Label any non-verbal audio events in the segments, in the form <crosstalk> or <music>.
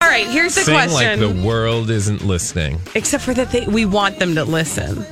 All right, here's the Sing like question. the world isn't listening. Except for that they, we want them to listen.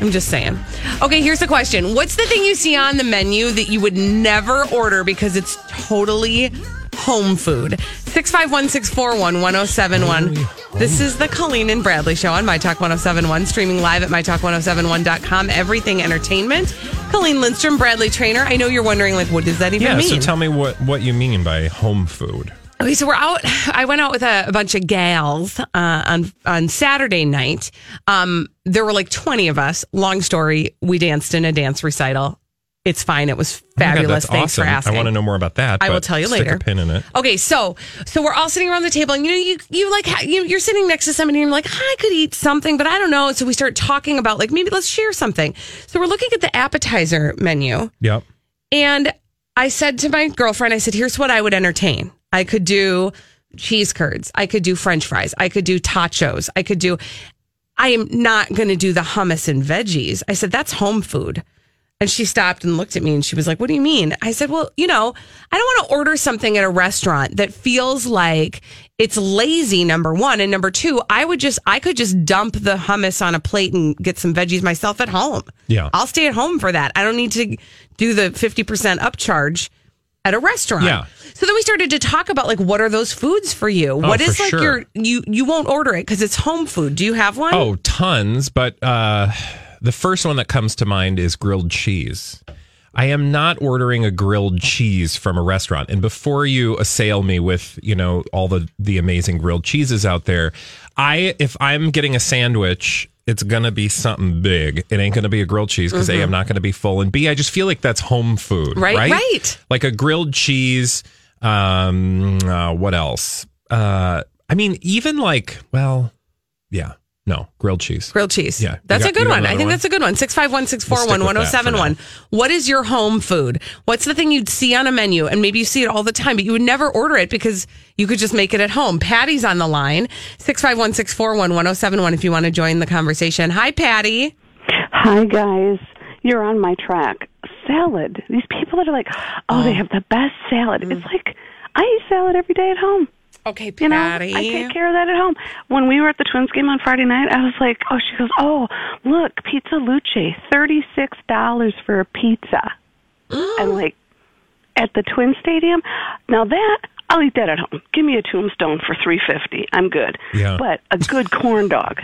I'm just saying. Okay, here's the question. What's the thing you see on the menu that you would never order because it's totally home food? 651 641 1071. This is the Colleen and Bradley Show on My Talk 1071, streaming live at MyTalk1071.com. Everything entertainment. Colleen Lindstrom, Bradley Traynor. I know you're wondering, like, what does that even Yeah, mean? so tell me what, what you mean by home food. Okay, so we're out. I went out with a, a bunch of gals uh, on on Saturday night. Um, there were like twenty of us. Long story. We danced in a dance recital. It's fine. It was Oh God, fabulous. Thanks awesome. for asking. I want to know more about that. I will tell you stick later. a pin in it. Okay, so so we're all sitting around the table, and you know, you you like you, you're sitting next to somebody, and you're like, I could eat something, but I don't know. So we start talking about like maybe let's share something. So we're looking at the appetizer menu, Yep. and I said to my girlfriend, I said, here's what I would entertain. I could do cheese curds. I could do french fries. I could do tachos. I could do, I am not going to do the hummus and veggies. I said, that's home food. And she stopped and looked at me and she was like, What do you mean? I said, Well, you know, I don't want to order something at a restaurant that feels like it's lazy, number one. And number two, I would just, I could just dump the hummus on a plate and get some veggies myself at home. Yeah. I'll stay at home for that. I don't need to do the 50% upcharge at a restaurant. Yeah. So then we started to talk about like, what are those foods for you? what Oh, for like sure. your, you, you won't order it because it's home food. Do you have one? Oh, tons. But uh, the first one that comes to mind is grilled cheese. I am not ordering a grilled cheese from a restaurant. And before you assail me with, you know, all the the amazing grilled cheeses out there, I if I'm getting a sandwich, it's gonna be something big. It ain't gonna be a grilled cheese because A, I'm not gonna be full, and B, I just feel like that's home food, Mm-hmm. Right, right? right. Like a grilled cheese. Um, uh, what else? Uh, I mean, even like, well, yeah, no, grilled cheese. Grilled cheese. Yeah. You That's got- a good one. I think one? that's a good one. 651 641 We'll stick with that for 1071. What is your home food? What's the thing you'd see on a menu? And maybe you see it all the time, but you would never order it because you could just make it at home. Patty's on the line. 651 641 1071 if you want to join the conversation. Hi, Patty. Hi, guys. You're on my track. Salad. These people that are like, oh, they oh. have the best salad. It's like, I eat salad every day at home. Okay, You know, Patty. I take care of that at home. When we were at the Twins game on Friday night, I was like, oh, she goes, oh, look, Pizza Luce, $36 for a pizza. I'm like, at the Twin Stadium? Now that, I'll eat that at home. Give me a tombstone for 350 I'm good. Yeah. But a good corn dog,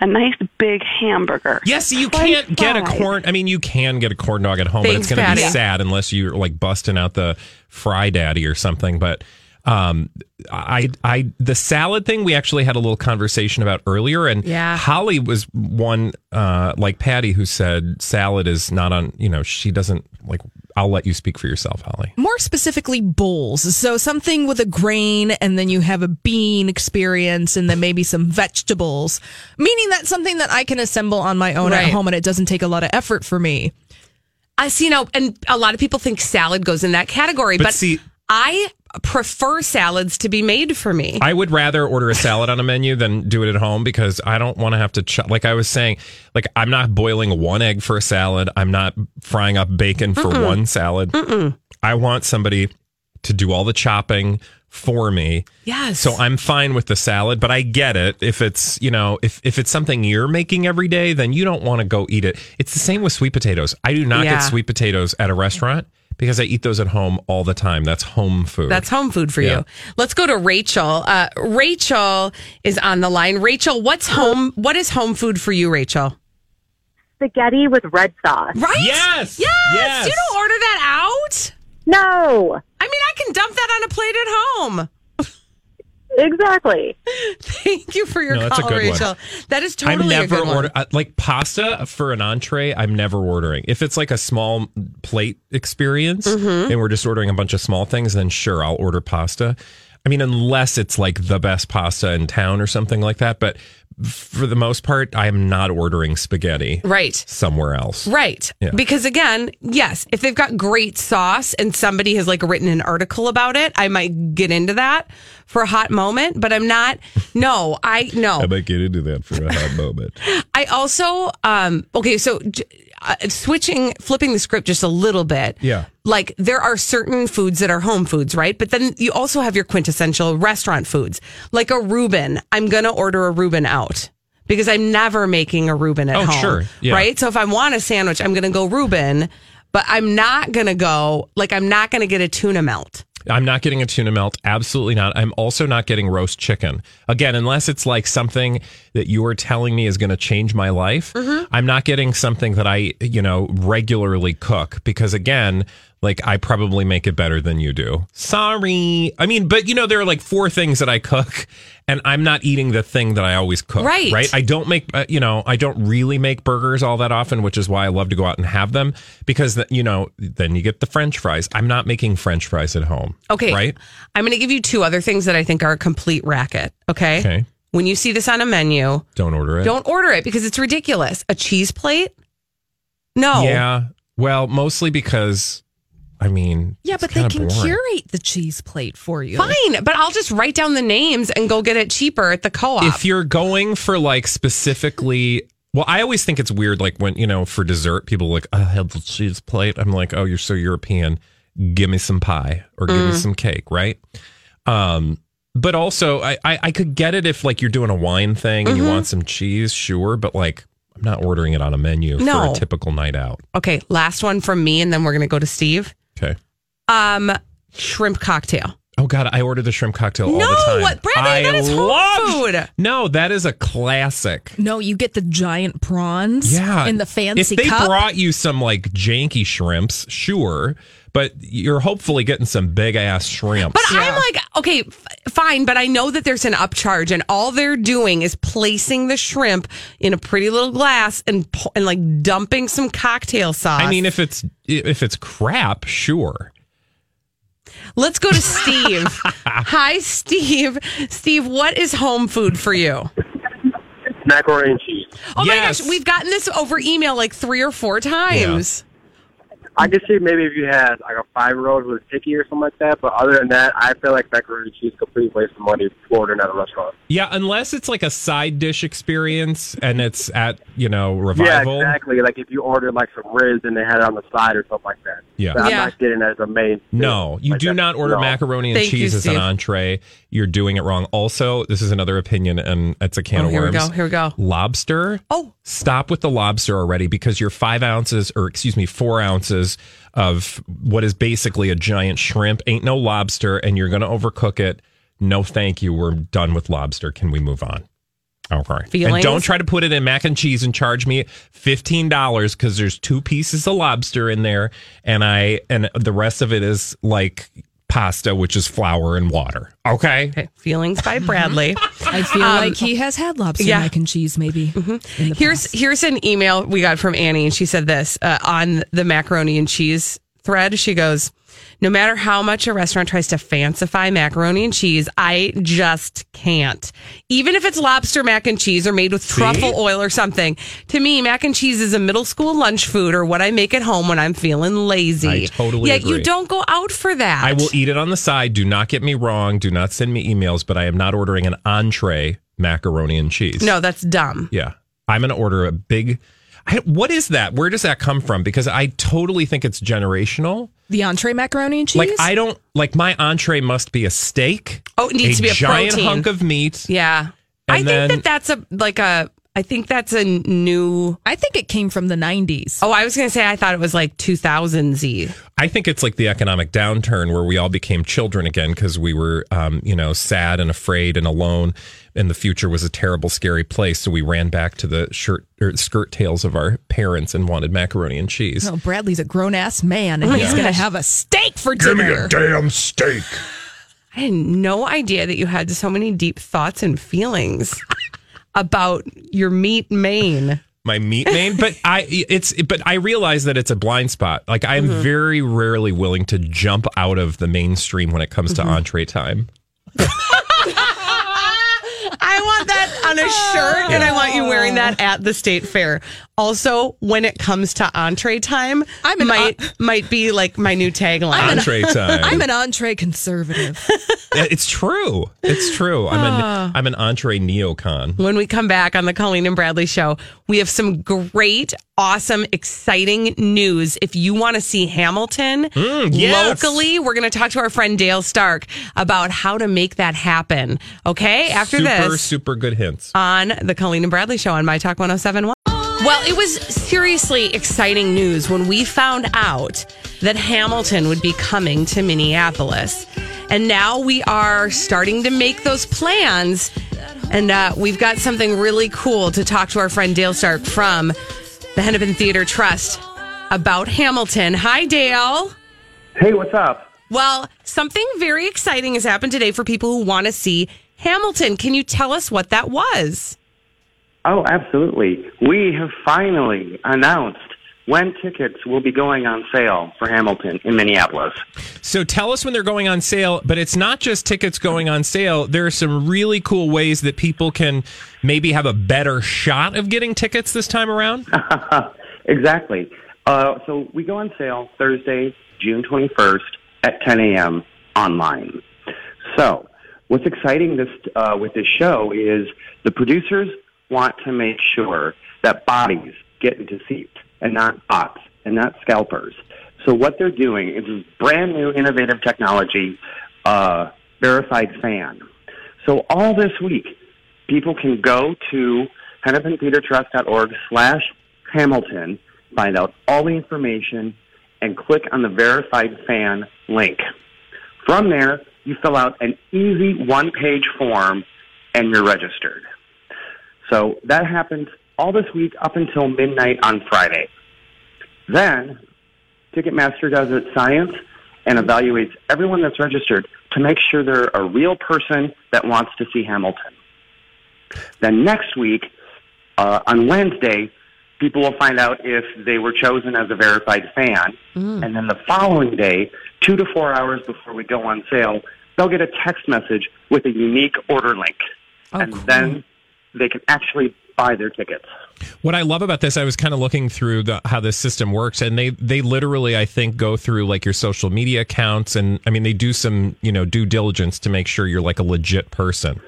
a nice big hamburger. Yes, you French can't get a fries. corn. I mean, you can get a corn dog at home, but Thanks, it's going to be Patty. sad unless you're like busting out the fry daddy or something. But um, I, I, the salad thing, we actually had a little conversation about earlier, and Yeah. Holly was one uh, like Patty who said salad is not on. You know, she doesn't like. I'll let you speak for yourself, Holly. more specifically bowls. So something with a grain and then you have a bean experience and then maybe some vegetables. Meaning that's something that I can assemble on my own Right. at home and it doesn't take a lot of effort for me. I see now, and a lot of people think salad goes in that category, But but, see- I prefer salads to be made for me. I would rather order a salad on a menu than do it at home because I don't want to have to chop. Like I was saying, like I'm not boiling one egg for a salad. I'm not frying up bacon for one salad. I want somebody to do all the chopping for me. yes. So I'm fine with the salad, but I get it. If it's, you know, if, if it's something you're making every day, then you don't want to go eat it. It's the same with sweet potatoes. I do not Yeah. get sweet potatoes at a restaurant because I eat those at home all the time. That's home food. That's home food for Yeah. you. Let's go to Rachel. Uh, Rachel is on the line. Rachel, what's home? What is home food for you, Rachel? spaghetti with red sauce. Right? Yes! Yes. Yes! You don't order that out. No, I mean, I can dump that on a plate at home. Exactly. <laughs> Thank you for your No, that's a call, good one. Rachel. That is totally I'm a never good order uh, like pasta for an entree. I'm never ordering. If it's like a small plate experience Mm-hmm. and we're just ordering a bunch of small things, then sure, I'll order pasta. I mean, unless it's like the best pasta in town or something like that. But for the most part, I am not ordering spaghetti Right. somewhere else. Right. Yeah. Because again, yes, if they've got great sauce and somebody has like written an article about it, I might get into that for a hot moment, but I'm not. <laughs> No, I no. I might get into that for a hot moment. <laughs> I also um okay, so j- uh, switching flipping the script just a little bit. Yeah. Like there are certain foods that are home foods, right? But then you also have your quintessential restaurant foods. Like a Reuben, I'm going to order a Reuben out. Because I'm never making a Reuben at Oh, home. sure. Yeah. Right? So if I want a sandwich, I'm going to go Reuben, but I'm not going to go like I'm not going to get a tuna melt. I'm not getting a tuna melt. Absolutely not. I'm also not getting roast chicken. Again, unless it's like something that you are telling me is going to change my life, mm-hmm. I'm not getting something that I, you know, regularly cook because again, like I probably make it better than you do. Sorry. I mean, but you know, there are like four things that I cook and I'm not eating the thing that I always cook. Right. Right. I don't make, uh, you know, I don't really make burgers all that often, which is why I love to go out and have them because, the, you know, then you get the French fries. I'm not making French fries at home. Okay. Right. I'm going to give you two other things that I think are a complete racket. Okay. Okay. When you see this on a menu, Don't order it. don't order it because it's ridiculous. A cheese plate? No. Yeah. Well, mostly because, I mean, Yeah, it's but they can boring. curate the cheese plate for you. Fine, but I'll just write down the names and go get it cheaper at the co-op. If you're going for like specifically, well, I always think it's weird, like when you know for dessert, people are like I have the cheese plate. I'm like, oh, you're so European. Give me some pie or give Mm. me some cake, right? Um, but also, I, I I could get it if like you're doing a wine thing and Mm-hmm. you want some cheese, sure. But like, I'm not ordering it on a menu for a typical night out. okay, last one from me, and then we're going to go to Steve. Okay. Um, shrimp cocktail. Oh God, I ordered the shrimp cocktail all the time. what- Bradley, I that is home love- food. No, that is a classic. No, you get the giant prawns Yeah, in the fancy If they cup. brought you some like janky shrimps, sure, but you're hopefully getting some big ass shrimps. But I'm like, okay, f- fine, but I know that there's an upcharge, and all they're doing is placing the shrimp in a pretty little glass and and like dumping some cocktail sauce. I mean, if it's if it's crap, sure. Let's go to Steve. <laughs> Hi, Steve. Steve, what is home food for you? macaroni and cheese. Oh Yes. my gosh, we've gotten this over email like three or four times. I could see maybe if you had like a five year old who was picky or something like that, but other than that, I feel like macaroni and cheese is a complete waste of money for ordering at a restaurant. Yeah, unless it's like a side dish experience and it's at you know revival. Yeah, exactly. Like if you ordered like some ribs and they had it on the side or something like that. Yeah. But I'm Yeah. not getting it as a main. No, you like do that. not order No. macaroni and Thank you, cheese as an entree. You're doing it wrong. Also, this is another opinion, and it's a can Oh, of here we worms. go. Here we go. Lobster. Oh. stop with the lobster already because you're five ounces, or excuse me, four ounces of what is basically a giant shrimp. Ain't no lobster, and you're going to overcook it. No, thank you. We're done with lobster. Can we move on? Okay. Feelings? And don't try to put it in mac and cheese and charge me fifteen dollars because there's two pieces of lobster in there, and I and the rest of it is like pasta, which is flour and water. Okay. Okay, feelings by Bradley. <laughs> I feel like he has had lobster Um, yeah. Mm-hmm. mac and cheese, maybe. in the Here's past. here's an email we got from Annie, and she said this uh, on the macaroni and cheese thread. She goes, "No matter how much a restaurant tries to fancify macaroni and cheese, I just can't. Even if it's lobster mac and cheese or made with truffle oil or something. To me, mac and cheese is a middle school lunch food or what I make at home when I'm feeling lazy. I totally Yet you don't go out for that. I will eat it on the side. Do not get me wrong. Do not send me emails, but I am not ordering an entree macaroni and cheese. No, that's dumb. Yeah. I'm going to order a big. I, what is that? Where does that come from? Because I totally think it's generational. the entree macaroni and cheese. Like I don't like my entree must be a steak. Oh, it needs to be a giant protein. hunk of meat. Yeah. I And think that that's a like a I think that's a new. I think it came from the 90s. Oh, I was going to say I thought it was like 2000 Z. I think it's like the economic downturn where we all became children again because we were, um, you know, sad and afraid and alone, and the future was a terrible, scary place. So we ran back to the shirt or skirt tails of our parents and wanted macaroni and cheese. Oh, Bradley's a grown ass man and he's going to have a steak for dinner. Give me A damn steak. I had no idea that you had so many deep thoughts and feelings <laughs> about your meat main. my meat main but <laughs> i it's but i realize that it's a blind spot like i'm Mm-hmm. very rarely willing to jump out of the mainstream when it comes Mm-hmm. to entree time <laughs> I want that on a shirt and I want you wearing that at the state fair. Also, when it comes to entree time, I'm an might might be like my new tagline. entree time I'm an entree <laughs> conservative. it's true it's true i'm an ah. i'm an entree neocon when we come back on the Colleen and Bradley show, we have some great, awesome, exciting news. If you want to see Hamilton mm, yes. locally, we're going to talk to our friend Dale Stark about how to make that happen. Okay, after this. super this super good hints on the Colleen and Bradley show on My Talk 1071. Well, it was seriously exciting news when we found out that Hamilton would be coming to Minneapolis. And now we are starting to make those plans. And uh, we've got something really cool to talk to our friend Dale Stark from the Hennepin Theatre Trust about Hamilton. Hi, Dale. Hey, what's up? Well, something very exciting has happened today for people who want to see Hamilton. Can you tell us what that was? Oh, absolutely. We have finally announced when tickets will be going on sale for Hamilton in Minneapolis. so tell us when they're going on sale but it's not just tickets going on sale there are some really cool ways that people can maybe have a better shot of getting tickets this time around <laughs> exactly. Uh, so we go on sale Thursday, June 21st at 10 a.m. online. So what's exciting this uh, with this show is the producers want to make sure that bodies get seats and not bots and not scalpers. So what they're doing is brand new innovative technology, uh, verified fan. So all this week, people can go to hennepintheatertrust.org slash Hamilton, find out all the information, and click on the verified fan link. From there, you fill out an easy one-page form, and you're registered. So that happens all this week up until midnight on Friday. Then, Ticketmaster does its science and evaluates everyone that's registered to make sure they're a real person that wants to see Hamilton. Then next week, uh, on Wednesday, people will find out if they were chosen as a verified fan. And then the following day, two to four hours before we go on sale, they'll get a text message with a unique order link. and then they can actually buy their tickets. What I love about this, I was kind of looking through the, how this system works, and they they literally, I think, go through like your social media accounts, and I mean, they do some you know due diligence to make sure you're like a legit person.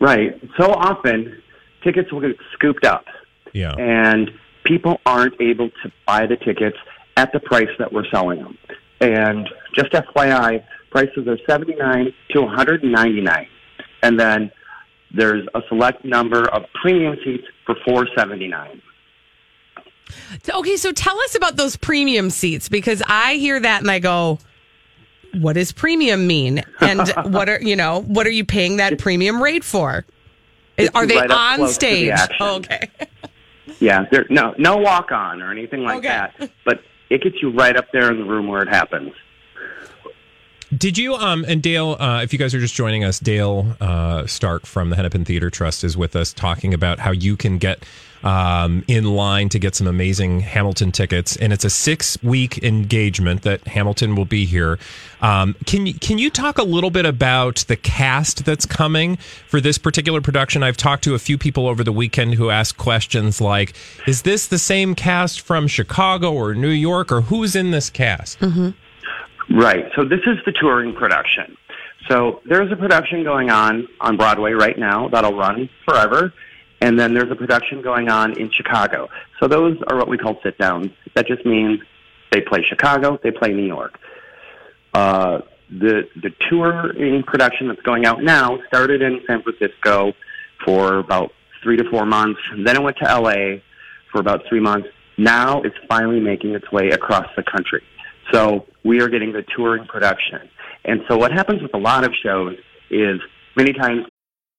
Right. So often, tickets will get scooped up. Yeah. and people aren't able to buy the tickets at the price that we're selling them. And just FYI, prices are 79 to 199 and then there's a select number of premium seats for 479 Okay, so tell us about those premium seats because I hear that and I go, what does premium mean? And <laughs> what are you know, what are you paying that premium rate for? Are they right on to the stage? Oh, okay. Yeah, there no no walk on or anything like Okay. that, but it gets you right up there in the room where it happens. Did you um and Dale, uh, if you guys are just joining us, Dale uh, Stark from the Hennepin Theatre Trust is with us talking about how you can get um, in line to get some amazing Hamilton tickets, and it's a six week engagement that Hamilton will be here. Um, can you can you talk a little bit about the cast that's coming for this particular production? I've talked to a few people over the weekend who asked questions like, "Is this the same cast from Chicago or New York, or who's in this cast?" Right. So this is the touring production. So there's a production going on on Broadway right now that'll run forever. And then there's a production going on in Chicago. So those are what we call sit downs. That just means they play Chicago, they play New York. Uh, the the touring production that's going out now started in San Francisco for about three to four months. Then it went to LA for about three months. Now it's finally making its way across the country. So we are getting the touring production. And so what happens with a lot of shows is many times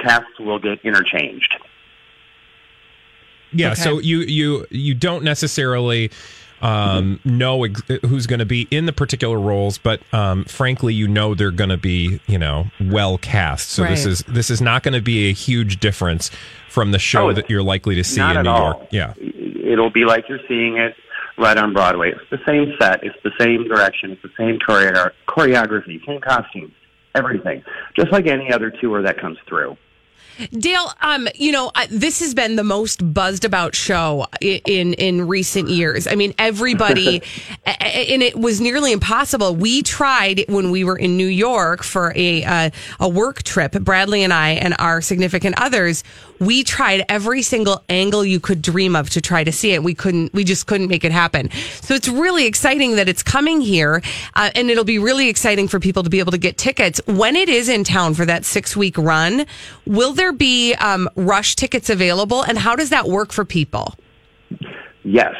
Casts will get interchanged. Yeah, Okay. so you you you don't necessarily um, know ex- who's going to be in the particular roles, but um, frankly, you know they're going to be you know well cast. So this is this is not going to be a huge difference from the show Oh, that you're likely to see Not in at New all. York. Yeah, It'll be like you're seeing it right on Broadway. It's the same set, it's the same direction, it's the same choreo- choreography, same costumes, everything. Just like any other tour that comes through. Dale, um, you know, I- this has been the most buzzed about show i- in in recent years. I mean, everybody, <laughs> and it was nearly impossible. We tried when we were in New York for a uh, a work trip. Bradley and I and our significant others. We tried every single angle you could dream of to try to see it. We couldn't. We just couldn't make it happen. So it's really exciting that it's coming here, uh, and it'll be really exciting for people to be able to get tickets when it is in town for that six week run. Will there be um, rush tickets available, and how does that work for people? Yes.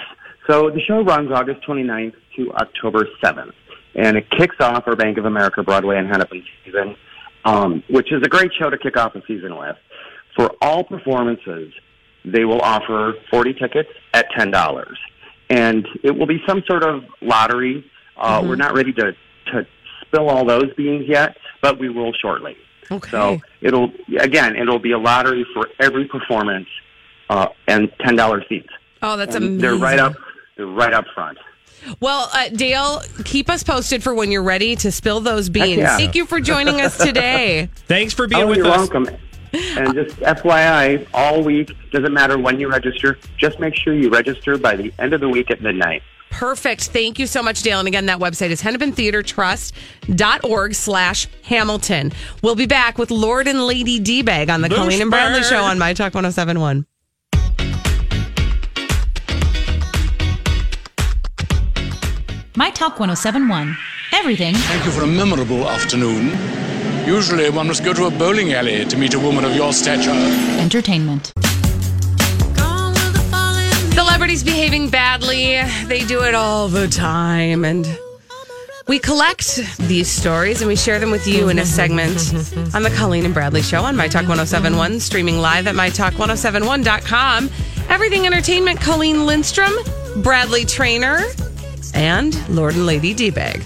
So the show runs August 29th to October 7th, and it kicks off our Bank of America Broadway and Hennepin season, um, which is a great show to kick off a season with. For all performances, they will offer 40 tickets at $10. And it will be some sort of lottery. Uh, We're not ready to, to spill all those beans yet, but we will shortly. Okay. So it'll, again, it'll be a lottery for every performance uh, and $10 seats. oh, that's And amazing. They're right up. They're right up front. Well, uh, Dale, keep us posted for when you're ready to spill those beans. yeah. Thank you for joining us today. <laughs> thanks for being oh, with you're us. welcome. And just FYI, all week doesn't matter when you register. Just make sure you register by the end of the week at midnight. Perfect. Thank you so much, Dale. And again, that website is hennepintheatertrust.org slash Hamilton. We'll be back with Lord and Lady D-Bag on the Colleen and Bradley Show on My Talk 1071. My Talk 1071. Everything Thank you for a memorable afternoon. Usually one must go to a bowling alley to meet a woman of your stature. entertainment. Celebrities behaving badly. They do it all the time. And we collect these stories and we share them with you in a mm-hmm. segment mm-hmm. on the Colleen and Bradley Show on My Talk 1071, streaming live at MyTalk1071.com. Everything Entertainment, Colleen Lindstrom, Bradley Traynor, and Lord and Lady D-Bag.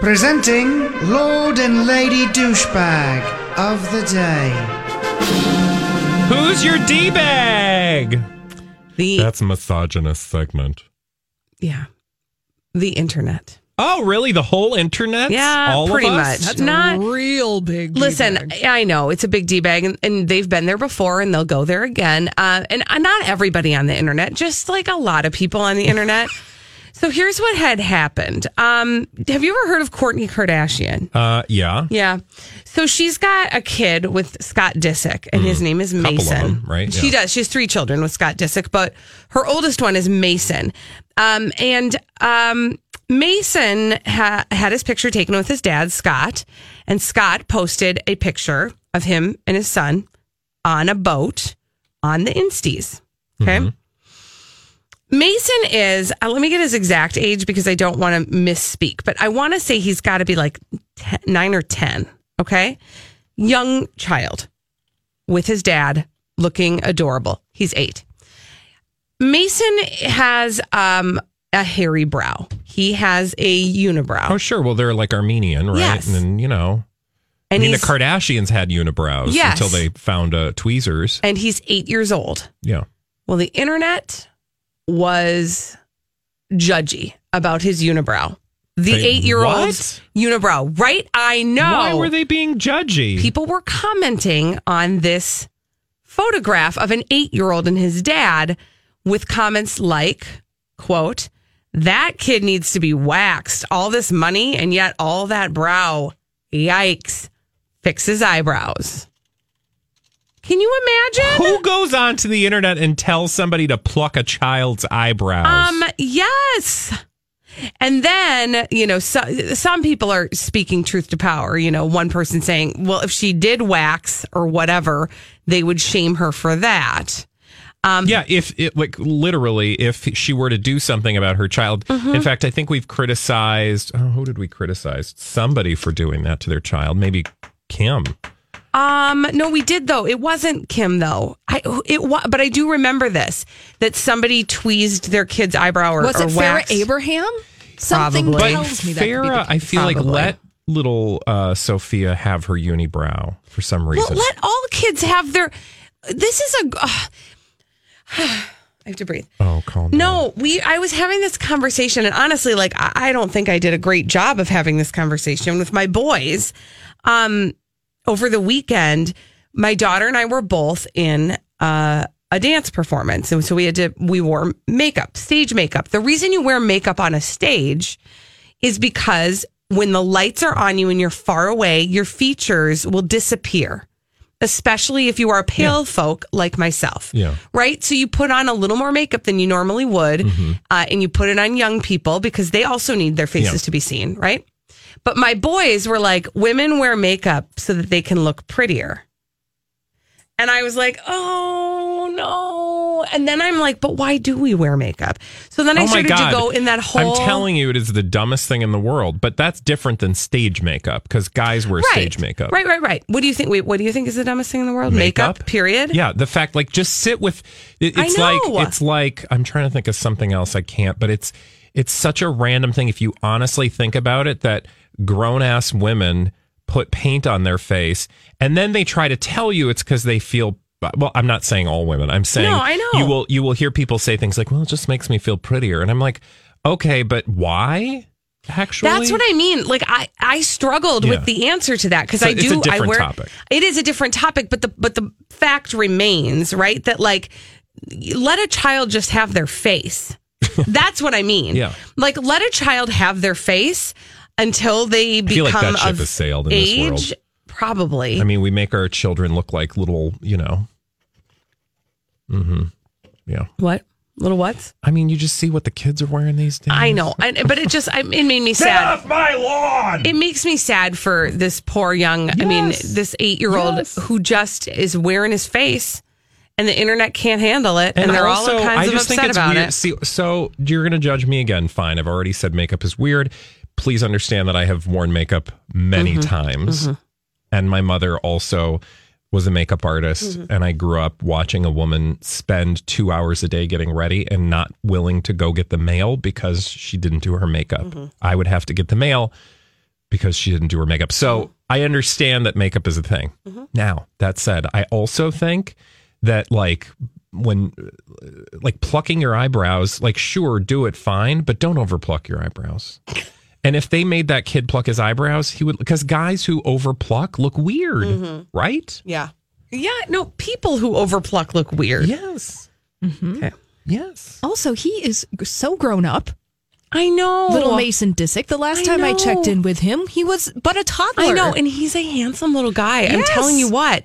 Presenting Lord and Lady Douchebag of the Day. Who's your d bag? The That's a misogynist segment. yeah, the internet. Oh, really? The whole internet? Yeah, All pretty of us? much. That's Not a real big. Listen, D-bag. I know it's a big D bag, and, and they've been there before, and they'll go there again. Uh, and uh, not everybody on the internet, just like a lot of people on the internet. <laughs> so here's what had happened. Um, have you ever heard of Kourtney Kardashian? Uh, yeah. Yeah. So she's got a kid with Scott Disick, and his name is Mason. them, right? She Yeah. does. She has three children with Scott Disick, but her oldest one is Mason. Um, and um, Mason ha- had his picture taken with his dad, Scott, and Scott posted a picture of him and his son on a boat on the Insties. Okay. Mason is, uh, let me get his exact age because I don't want to misspeak, but I want to say he's got to be like 10, nine or 10. Okay. Young child with his dad looking adorable. He's eight. Mason has um, a hairy brow. He has a unibrow. Oh, sure. Well, they're like Armenian, right? Yes. And then, you know, And I mean, the Kardashians had unibrows Yes. until they found uh, tweezers. and he's eight years old. Yeah. Well, the internet was judgy about his unibrow. The Wait, eight year old what? unibrow, right? I know. Why were they being judgy? People were commenting on this photograph of an eight year old and his dad with comments like, quote, that kid needs to be waxed. All this money and yet all that brow. Yikes. Fix his eyebrows. Can you imagine? Who goes onto the internet and tells somebody to pluck a child's eyebrows? Um, yes. And then, you know, so, some people are speaking truth to power. You know, one person saying, well, if she did wax or whatever, they would shame her for that. Um, yeah, if it like literally, if she were to do something about her child. Mhm. In fact, I think we've criticized. Oh, who did we criticize? Somebody for doing that to their child. Maybe Kim. Um, no, we did though. It wasn't Kim though. I it was, but I do remember this that somebody tweezed their kid's eyebrow or Was or it Farrah waxed. Abraham? Something Probably. tells me that. could be Farrah, the- I feel like Probably. let little uh, Sophia have her unibrow for some Well, reason. let all kids have their. This is a. Uh, <sighs> I have to breathe. oh, calm down. No, we. I was having this conversation, and honestly, like I, I don't think I did a great job of having this conversation with my boys. Um, over the weekend, my daughter and I were both in uh, a dance performance, and so we had to. We wore makeup, stage makeup. The reason you wear makeup on a stage is because when the lights are on you and you're far away, your features will disappear. Especially if you are pale folk like myself Yeah. right? So you put on a little more makeup than you normally would, uh, and you put it on young people because they also need their faces Yeah. to be seen, right? But my boys were like, women wear makeup so that they can look prettier. And I was like, oh no. And then I'm like, but why do we wear makeup? So then I oh started God. to go in that whole. I'm telling you, it is the dumbest thing in the world. But that's different than stage makeup because guys wear right, stage makeup. Right, right, right. What do you think? Wait, what do you think is the dumbest thing in the world? Makeup, period. Yeah, the fact like just sit with it, I it's know. like it's like I'm trying to think of something else I can't, but it's it's such a random thing if you honestly think about it that grown ass women put paint on their face and then they try to tell you it's because they feel well i'm not saying all women i'm saying No, I know. you will you will hear people say things like well it just makes me feel prettier and i'm like okay but why actually That's what I mean. Like I, I struggled Yeah. with the answer to that because So I do. I different wear. topic. It is a different topic, but the but the fact remains, right? That like, let a child just have their face. <laughs> That's what I mean. Yeah. Like let a child have their face until they I feel like become that ship of has sailed in this age. world. Probably. I mean, we make our children look like little, you know. Mm-hmm. Yeah. what little what? I mean, you just see what the kids are wearing these days. I know, I, but it just I, it made me sad. Off my lawn. It makes me sad for this poor young, I mean, this eight year old Yes. who just is wearing his face and the internet can't handle it. And, they're also, all kinds I of just think upset it's about weird. it. See, so you're going to judge me again. Fine. I've already said makeup is weird. Please understand that I have worn makeup many Mm-hmm. times. And my mother also was a makeup artist. Mm-hmm. And I grew up watching a woman spend two hours a day getting ready and not willing to go get the mail because she didn't do her makeup. Mm-hmm. I would have to get the mail because she didn't do her makeup. So Mm-hmm. I understand that makeup is a thing. Now, that said, I also think that like when like plucking your eyebrows, like sure, do it fine, but don't overpluck your eyebrows. <laughs> And if they made that kid pluck his eyebrows, he would because guys who overpluck look weird, Mm-hmm. right? Yeah. Yeah. No, people who overpluck look weird. Yes. Okay. Yes. Also, he is so grown up. I know. Little Mason Disick. The last I time I checked in with him, he was but a toddler. I know, and he's a handsome little guy. I'm telling you what.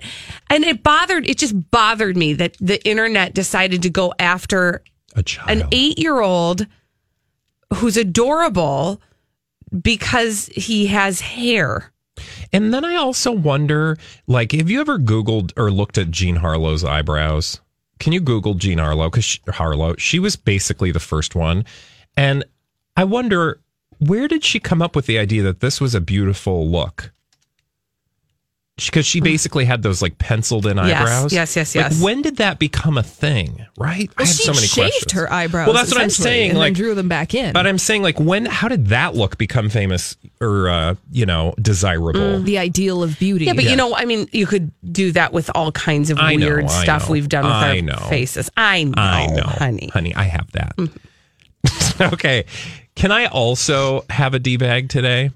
And it bothered, it just bothered me that the internet decided to go after A child. an eight year old who's adorable because he has hair. And then I also wonder, like, have you ever Googled or looked at Jean Harlow's eyebrows? Can you Google Jean Harlow? Because Harlow, she was basically the first one. And I wonder, where did she come up with the idea that this was a beautiful look? Because she basically had those like penciled in Yes, eyebrows. yes, yes, Like, yes. when did that become a thing? Right? I Well, have she so many shaved questions. her eyebrows. Well, that's what I'm saying. and like, then drew them back in. but I'm saying, like, when? How did that look become famous or uh, you know desirable? the ideal of beauty. Yeah, but you know, I mean, you could do that with all kinds of I weird I stuff we've done with I our know. faces. I know, I know, honey. honey, I have that. <laughs> okay, can I also have a d bag today?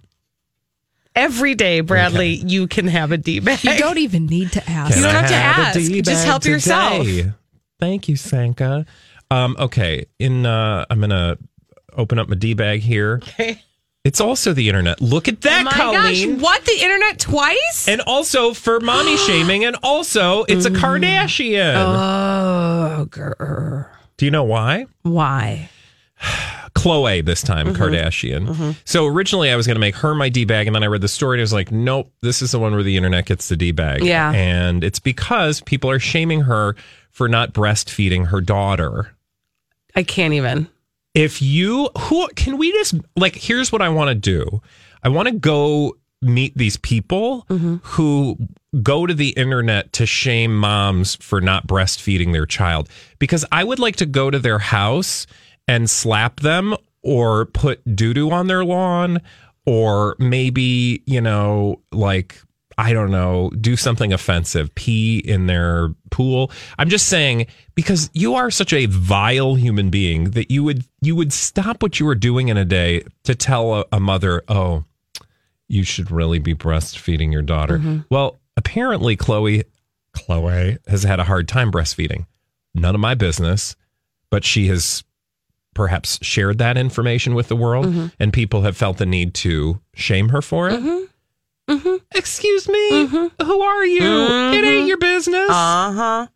Every day, Bradley, you can have a D bag. you don't even need to ask. You don't I have to ask. Just help yourself. today? Thank you, Sanka. Um, okay, in uh, I'm gonna open up my d bag here. Okay. It's also the internet. Look at that, oh my Colleen. gosh, what? The internet twice? And also for mommy <gasps> shaming, and also it's a Kardashian. oh, girl. Do you know why? Why? <sighs> Khloe this time, Mm-hmm. Kardashian. So originally I was going to make her my D bag, and then I read the story and I was like, nope, this is the one where the internet gets the D bag. Yeah. And it's because people are shaming her for not breastfeeding her daughter. I can't even. If you, who can we just, like, here's what I want to do I want to go meet these people Mm-hmm. who go to the internet to shame moms for not breastfeeding their child because I would like to go to their house and slap them or put doo doo on their lawn or maybe, you know, like, I don't know, do something offensive, pee in their pool. I'm just saying because you are such a vile human being that you would you would stop what you were doing in a day to tell a, a mother, "Oh, you should really be breastfeeding your daughter." Mm-hmm. Well, apparently Khloe Khloe has had a hard time breastfeeding. None of my business, but she has perhaps shared that information with the world and people have felt the need to shame her for it. Excuse me. Who are you? It ain't your business. Uh huh.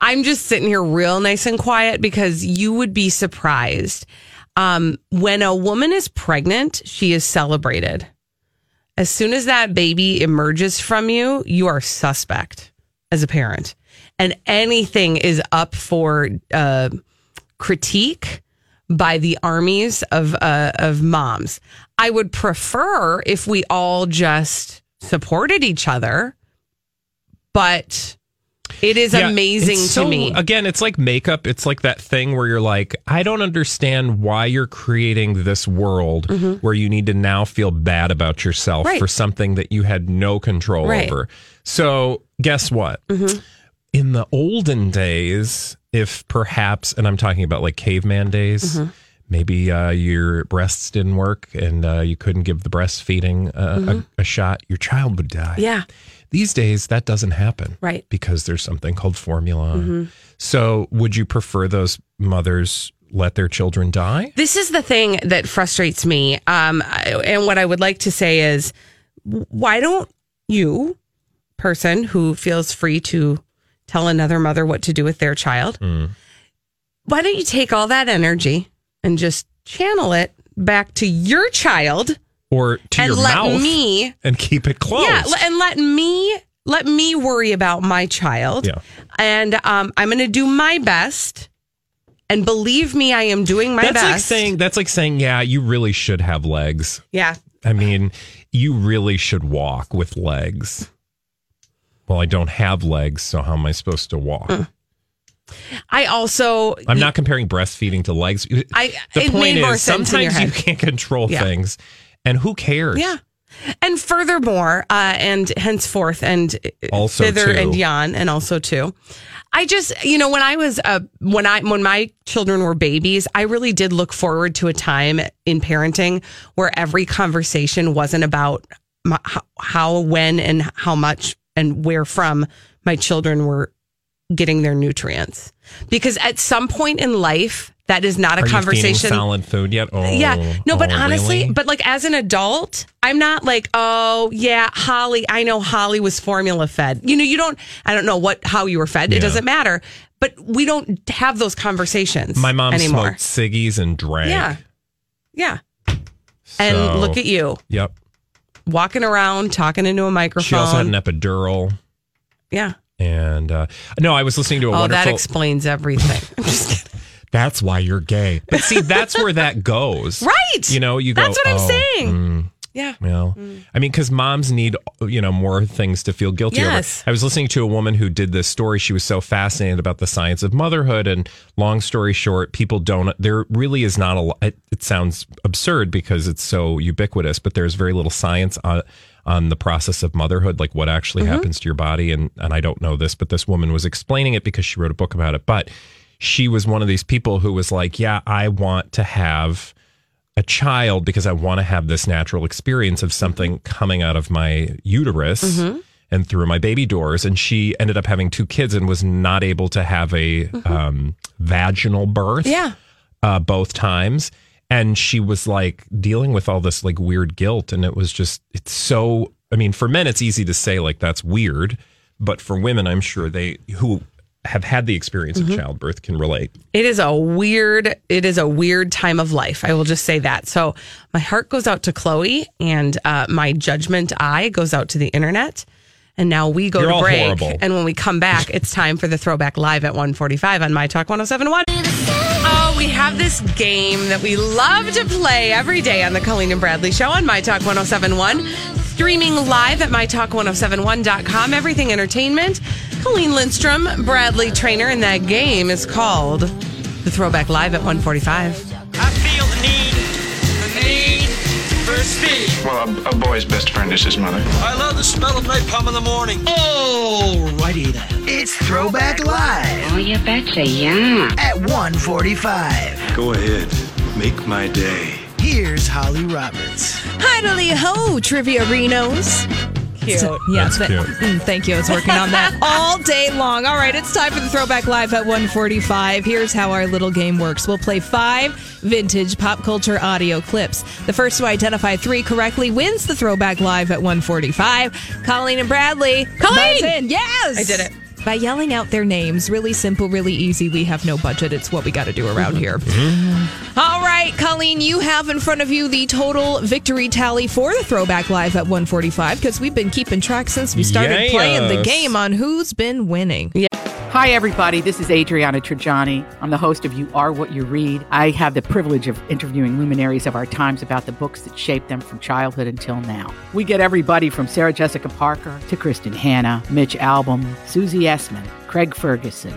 I'm just sitting here real nice and quiet because you would be surprised. Um, when a woman is pregnant, she is celebrated. As soon as that baby emerges from you, you are suspect as a parent. And anything is up for uh, critique by the armies of uh, of moms. I would prefer if we all just supported each other, but it is Yeah, amazing to so- me. Again, it's like makeup. It's like that thing where you're like, I don't understand why you're creating this world where you need to now feel bad about yourself Mm-hmm. Right. for something that you had no control Right. over. So, guess what? Mm-hmm. In the olden days, if perhaps, and I'm talking about like caveman days, Mm-hmm. maybe uh, your breasts didn't work and uh, you couldn't give the breastfeeding uh, a, a shot, your child would die. Mm-hmm. yeah, These days, that doesn't happen. Right. Because there's something called formula. Mm-hmm. So, would you prefer those mothers let their children die? This is the thing that frustrates me. Um, and what I would like to say is, why don't you, person who feels free to tell another mother what to do with their child, why don't you take all that energy and just channel it back to your child Or to and your let mouth me, and keep it closed? yeah, and let me let me worry about my child. Yeah. And um, I'm going to do my best. And believe me, I am doing my that's best. like saying that's like saying, yeah, you really should have legs. yeah, I mean, you really should walk with legs. Well, I don't have legs, so how am I supposed to walk? Mm. I also I'm not comparing breastfeeding to legs. I the it point made more is sense sometimes you can't control Yeah. things, and who cares? Yeah. And furthermore, uh, and henceforth, and Also thither too. and yon, and also too. I just, you know, when I was, uh, when I, when my children were babies, I really did look forward to a time in parenting where every conversation wasn't about my, how, how, when, and how much and where from my children were getting their nutrients. Because at some point in life, that is not a Are conversation. solid food yet? Oh, Yeah. No, oh, but oh, honestly, really? but like as an adult, I'm not like, oh yeah, Holly, I know Holly was formula fed. You know, you don't I don't know what how you were fed. Yeah. It doesn't matter. But we don't have those conversations my mom anymore. smoked ciggies and drank. Yeah. Yeah. And look at you Yep. Walking around talking into a microphone. She also had an epidural. yeah. And uh, no, I was listening to a Oh, wonderful. that explains everything. <laughs> I'm just kidding. that's why you're gay. But see, that's where that goes. Right. You know, you go. That's what I'm "Oh, saying. mm, Yeah. You know, I mean, because moms need you know more things to feel guilty Yes. over. I was listening to a woman who did this story. She was so fascinated about the science of motherhood. And long story short, people don't. There really is not a. lo- It, it sounds absurd because it's so ubiquitous, but there's very little science on on the process of motherhood, like what actually Mm-hmm. happens to your body. And and I don't know this, but this woman was explaining it because she wrote a book about it. But she was one of these people who was like, "Yeah, I want to have." A child because I want to have this natural experience of something coming out of my uterus Mm-hmm. and through my baby doors. And she ended up having two kids and was not able to have a um, vaginal birth Mm-hmm. Yeah. uh, both times. And she was like dealing with all this like weird guilt. And it was just, it's so, I mean, for men, it's easy to say like that's weird. But for women, I'm sure they who have had the experience Mm-hmm. of childbirth can relate. It is a weird, it is a weird time of life. I will just say that. So my heart goes out to Khloe and uh, my judgment eye goes out to the internet. And now we go You're to break. horrible. And when we come back, <laughs> it's time for the throwback live at 145 on My Talk 1071. Oh, we have this game that we love to play every day on the Colleen and Bradley Show on My Talk 1071. Streaming live at MyTalk1071.com. Everything Entertainment. Colleen Lindstrom, Bradley Traynor, and that game is called the Throwback Live at 145. I feel the need, the need for speed. Well, a, a boy's best friend is his mother. I love the smell of napalm in the morning. Alrighty then. It's Throwback Live. Oh, you betcha, yeah. At 145. Go ahead, make my day. Here's Holly Roberts. Hi, ho, Trivia Renos. Cute. Yeah, That's th- cute. mm, thank you. I was working on that <laughs> all day long. All right, it's time for the Throwback Live at 145. Here's how our little game works. We'll play five vintage pop culture audio clips. The first to identify three correctly wins the Throwback Live at 145. Colleen and Bradley. Colleen! in. Yes! I did it. By yelling out their names. Really simple, really easy. We have no budget. It's what we got to do around here. All right, Colleen, you have in front of you the total victory tally for the Throwback Live at 145 because we've been keeping track since we started playing the game on who's been winning. Yeah. Hi, everybody. This is Adriana Trigiani. I'm the host of You Are What You Read. I have the privilege of interviewing luminaries of our times about the books that shaped them from childhood until now. We get everybody from Sarah Jessica Parker to Kristin Hannah, Mitch Albom, Susie Essman, Craig Ferguson,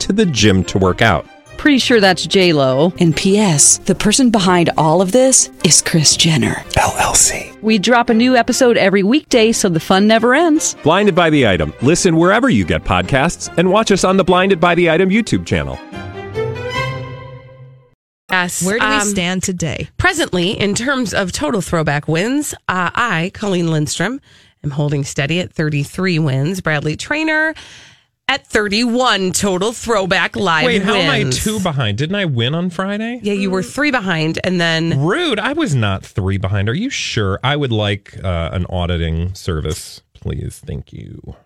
to the gym to work out. Pretty sure that's J Lo. And P.S. The person behind all of this is Kris Jenner. LLC. We drop a new episode every weekday, so the fun never ends. Blinded by the item. Listen wherever you get podcasts, and watch us on the Blinded by the Item YouTube channel. Yes. Where do we um, stand today? Presently, in terms of total throwback wins, uh, I, Colleen Lindstrom, am holding steady at 33 wins. Bradley Traynor at 31 total throwback live Wait, how am I two behind? Didn't I win on Friday? Yeah, you were three behind, and then Rude. I was not three behind. Are you sure? I would like uh, an auditing service, please. Thank you.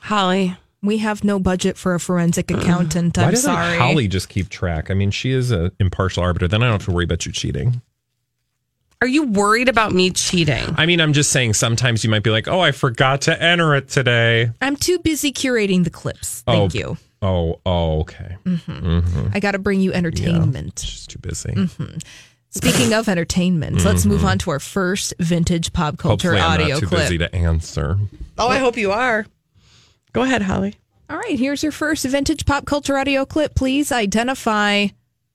Holly. We have no budget for a forensic accountant. Why I'm doesn't sorry. Holly just keep track? I mean, she is an impartial arbiter. Then I don't have to worry about you cheating. Are you worried about me cheating? I mean, I'm just saying sometimes you might be like, oh, I forgot to enter it today. I'm too busy curating the clips. Thank oh, you. Oh, oh, okay. Mhm. Mhm. I got to bring you entertainment. Just too busy. Mhm. Speaking of entertainment, let's move Mhm. on to our first vintage pop culture Hopefully, I'm audio not too clip. busy to answer. Oh, I hope you are. Go ahead, Holly. All right, here's your first vintage pop culture audio clip. Please identify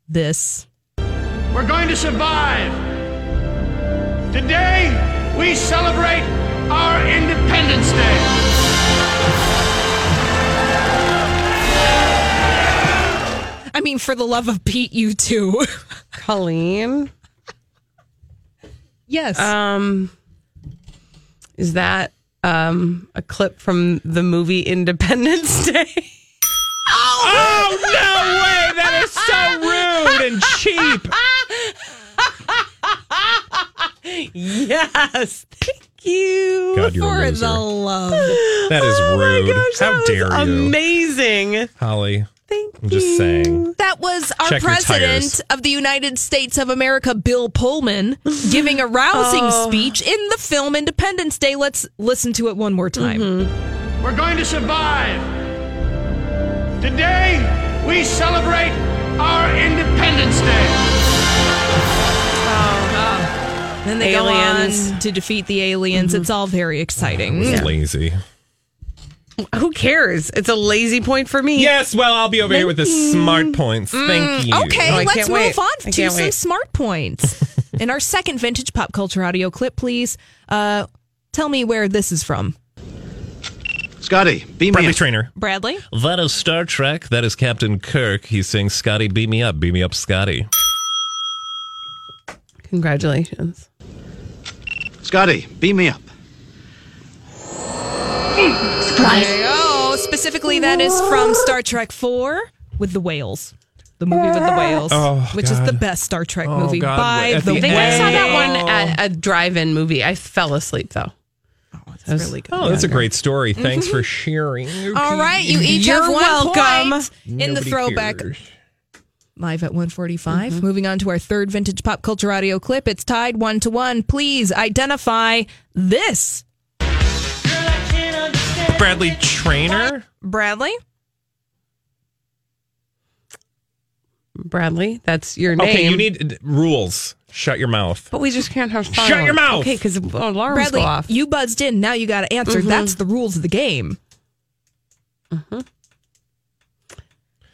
this. We're going to survive. Today, we celebrate our Independence Day. I mean, for the love of Pete, you too. <laughs> Colleen. yes. Um, is that um a clip from the movie Independence <laughs> Day? Oh, no way! That is so rude and cheap. <laughs> Yes. Thank you. God, you're a For loser. the love. That is rude. How That was dare you, Amazing. Holly? Thank you. I'm just saying. That was our Check your president tires. of the United States of America, Bill Pullman, <laughs> giving a rousing Oh. speech in the film Independence Day. Let's listen to it one more time. Mm-hmm. We're going to survive. Today, we celebrate our Independence Day. Then they Aliens. go on to defeat the aliens. It's all very exciting. It's lazy. Who cares? It's a lazy point for me. Yes, well, I'll be over here with the smart points. Thank you. Mm, Okay, Oh, let's move wait. on to some wait. smart points. <laughs> In our second vintage pop culture audio clip, please uh, tell me where this is from. Scotty, beam Bradley me up. Traynor. Bradley? That is Star Trek. That is Captain Kirk. He's saying, Scotty, beam me up. Beam me up, Scotty. Congratulations. Scotty, beam me up. There you go. Specifically, that is from Star Trek 4 with the whales. The movie with the whales, Oh, which is God. the best Star Trek Oh, movie God. by At the, the I think I saw that whales. one at a drive-in movie. I fell asleep though. Oh, it's really good. Oh, that's a great story. Thanks for mm-hmm. sharing. All right, you each You're have one welcome. point in the Nobody throwback cares. Live at 145. Mm-hmm. Moving on to our third vintage pop culture audio clip. It's tied one to one. Please identify this. Bradley Traynor. Bradley? Bradley, that's your name. Okay, you need rules. Shut your mouth. But we just can't have fun. Shut your mouth. Okay, because alarms Bradley, go off. you buzzed in. Now you got to answer. Mhm. That's the rules of the game. Mm-hmm.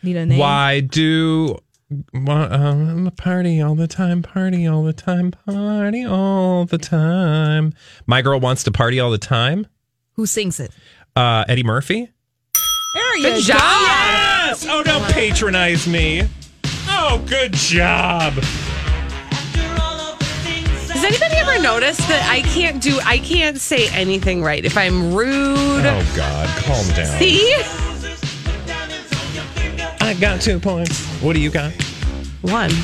Need a name? Why do why, um, party all the time? Party all the time. Party all the time. My girl wants to party all the time. Who sings it? Uh, Eddie Murphy. There Good you job. go. Yes. Oh, don't patronize me. Oh, good job. Has anybody ever noticed that I can't do? I can't say anything right if I'm rude. Oh God, calm down. See, I got two points. What do you got? one. <laughs>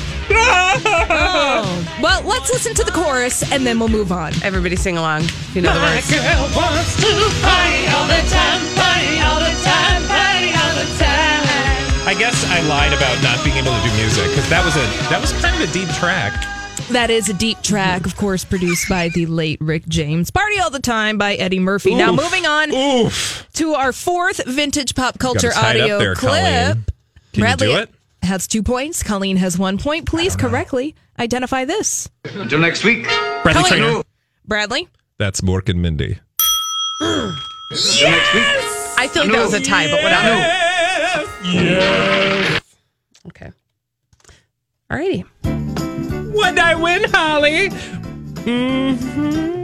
Oh. Well, let's listen to the chorus and then we'll move on. Everybody sing along. if You know the words. girl wants to party all the time, party all the time, party all the time. I guess I lied about not being able to do music because that was a that was kind of a deep track. That is a deep track, of course, produced by the late Rick James. Party All the Time by Eddie Murphy. Now, moving on Oof. to our fourth vintage pop culture Got us tied up audio there, clip. Colleen. Can Bradley you do it? has two points. Colleen has one point. Please correctly identify this. Until next week. Bradley Colleen. Traynor. Bradley? That's Mork and Mindy. Until next week. I feel like that was a tie, but whatever. Yes. Yes. Okay. Alrighty. Would I win, Holly? Mm-hmm.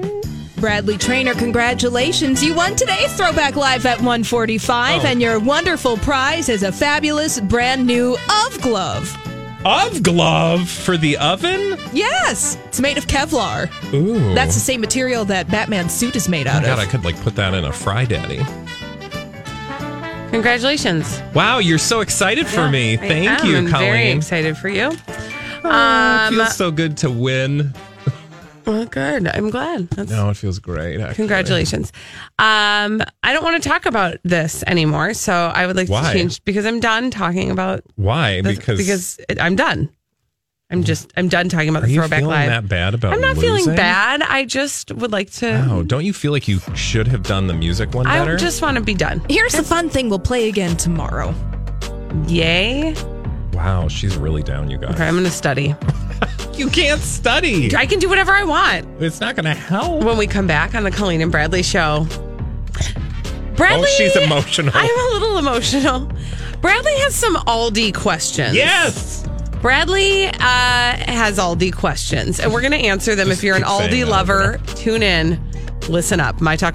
Bradley Traynor, congratulations. You won today's Throwback Live at 145, Oh. and your wonderful prize is a fabulous brand new Of Glove. Of glove for the oven? Yes, it's made of Kevlar. Ooh. That's the same material that Batman's suit is made Oh out God, of. I thought I could like put that in a fry daddy. Congratulations. Wow, you're so excited for me. I Thank am. you, I'm Very excited for you. Oh, Um, it feels so good to win. Well, good. I'm glad. That's No, it feels great. Actually. Congratulations. Um, I don't want to talk about this anymore, so I would like Why? to change because I'm done talking about Why? this- Because because it, I'm done. I'm just I'm done talking about are the you throwback feeling live. that bad about? I'm not losing? feeling bad. I just would like to. Oh, don't you feel like you should have done the music one better? I just want to be done. Here's the fun thing we'll play again tomorrow. Yay! Wow, she's really down, you guys. Okay, I'm going to study. <laughs> You can't study. I can do whatever I want It's not going to help. when we come back on the Colleen and Bradley show. Bradley, Oh, she's emotional. I'm a little emotional. Bradley has some Aldi questions. Yes. Bradley uh, has Aldi questions, and we're going to answer them. If you're an Aldi lover, tune in. Listen up. My Talk